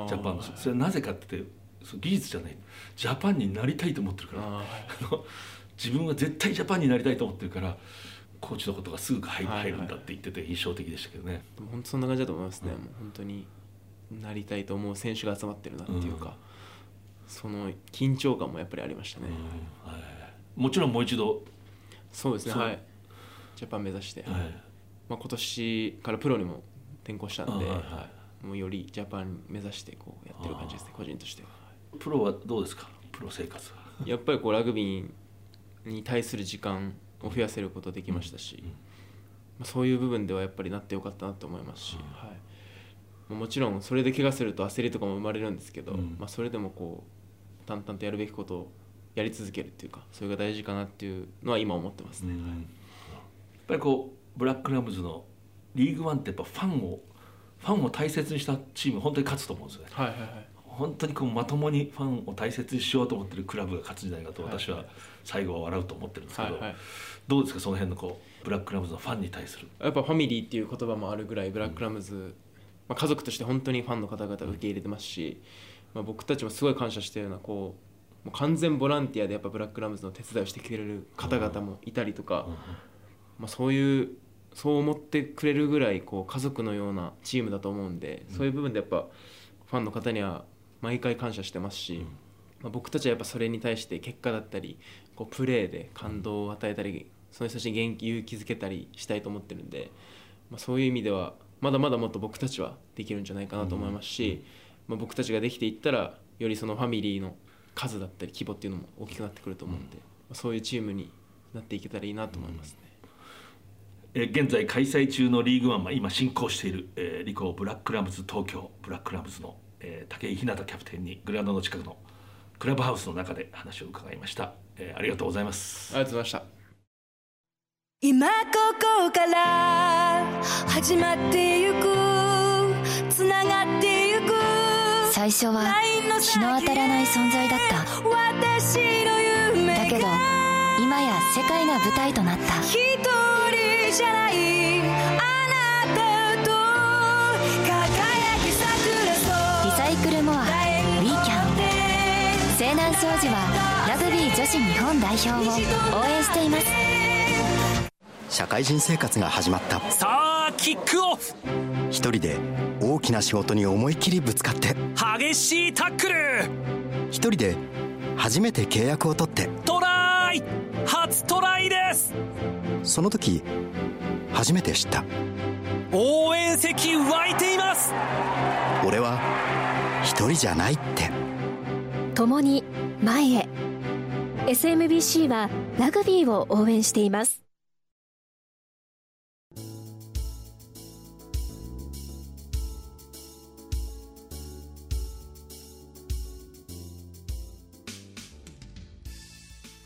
ジャパンのはいそれはなぜかって言ってそう技術じゃない。ジャパンになりたいと思ってるから。自分は絶対ジャパンになりたいと思ってるからコーチのことがすぐ入るんだって言ってて印象的でしたけどね。本当そんな感じだと思いますね、うん。もう本当になりたいと思う選手が集まってるなっていうか、うん。その緊張感もやっぱりありましたね、うん。はい。もちろんもう一度、そうですね。はい。ジャパン目指して、はい。まあ、今年からプロにも転向したんで、あはいはい。もうよりジャパン目指してこうやってる感じですね。個人としては。プロはどうですか？プロ生活は。やっぱりこうラグビーに対する時間を増やせることできましたし、うん。まあ、そういう部分ではやっぱりなってよかったなと思いますし、うん。はい。まあもちろんそれで怪我すると焦りとかも生まれるんですけど、うん。まあ、それでもこう淡々とやるべきことをやり続けるっていうかそれが大事かなっていうのは今思ってますね。やっぱりこうブラックラムズのリーグワンってやっぱファンをファンを大切にしたチーム本当に勝つと思うんですよね。はいはいはい本当にこうまともにファンを大切にしようと思ってるクラブが勝つんじゃないかと私は最後は笑うと思ってるんですけど、はい。はいどうですかその辺のこうブラックラムズのファンに対する？やっぱファミリーっていう言葉もあるぐらいブラックラムズ、まあ、家族として本当にファンの方々を受け入れてますし、まあ、僕たちもすごい感謝してるようなこうもう完全ボランティアでやっぱブラックラムズの手伝いをしてくれる方々もいたりとか、まあ、そういうそう思ってくれるぐらいこう家族のようなチームだと思うんで、そういう部分でやっぱファンの方には毎回感謝してますし、まあ、僕たちはやっぱそれに対して結果だったりこうプレーで感動を与えたりその人たちに元気勇気づけたりしたいと思ってるんで、まあ、そういう意味ではまだまだもっと僕たちはできるんじゃないかなと思いますし、まあ、僕たちができていったらよりそのファミリーの数だったり規模っていうのも大きくなってくると思うんで、まあ、そういうチームになっていけたらいいなと思いますね。えー現在開催中のリーグワンは今進行している、えー、リコーブラックラムズ東京ブラックラムズの、えー、武井ひなたキャプテンにグラウンドの近くのクラブハウスの中で話を伺いました、えーありがとうございます。ありがとうございました。今ここから始まってゆくつながってゆく最初は日の当たらない存在だった。私の夢だけど今や世界が舞台となった。一人じゃない西南商事はラグビー女子日本代表を応援しています。社会人生活が始まった。さあキックオフ。一人で大きな仕事に思いっきりぶつかって。激しいタックル。一人で初めて契約を取って。トライ。初トライです。その時初めて知った。応援席湧いています。俺は一人じゃないって。共に前へ。SMBC はラグビーを応援しています。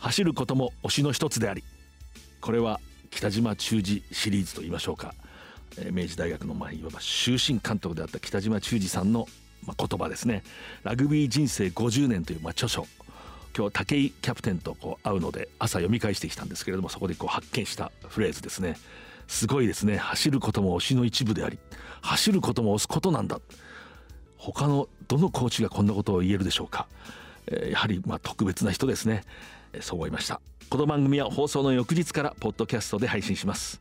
走ることも推しの一つでありこれは北島忠治シリーズといいましょうか、え明治大学のまあいわば終身監督であった北島忠治さんのま言葉ですね。ラグビー人生50年というま著書。今日武井キャプテンとこう会うので朝読み返してきたんですけれどもそこでこう発見したフレーズですね。すごいですね。走ることも推しの一部であり走ることも推すことなんだ。他のどのコーチがこんなことを言えるでしょうか、えー、やはりま特別な人ですね、えー、そう思いました。この番組は放送の翌日からポッドキャストで配信します。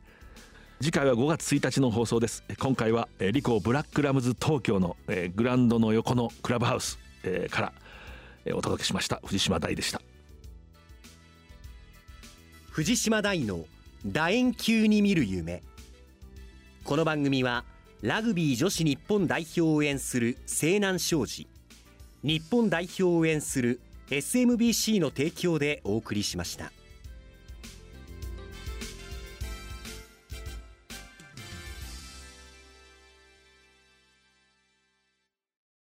次回は5月1日の放送です。今回はリコブラックラムズ東京のグランドの横のクラブハウスからお届けしました。藤島大でした。藤島大の楕円球に見る夢。この番組はラグビー女子日本代表を応援する西南商事日本代表を応援する SMBC の提供でお送りしました。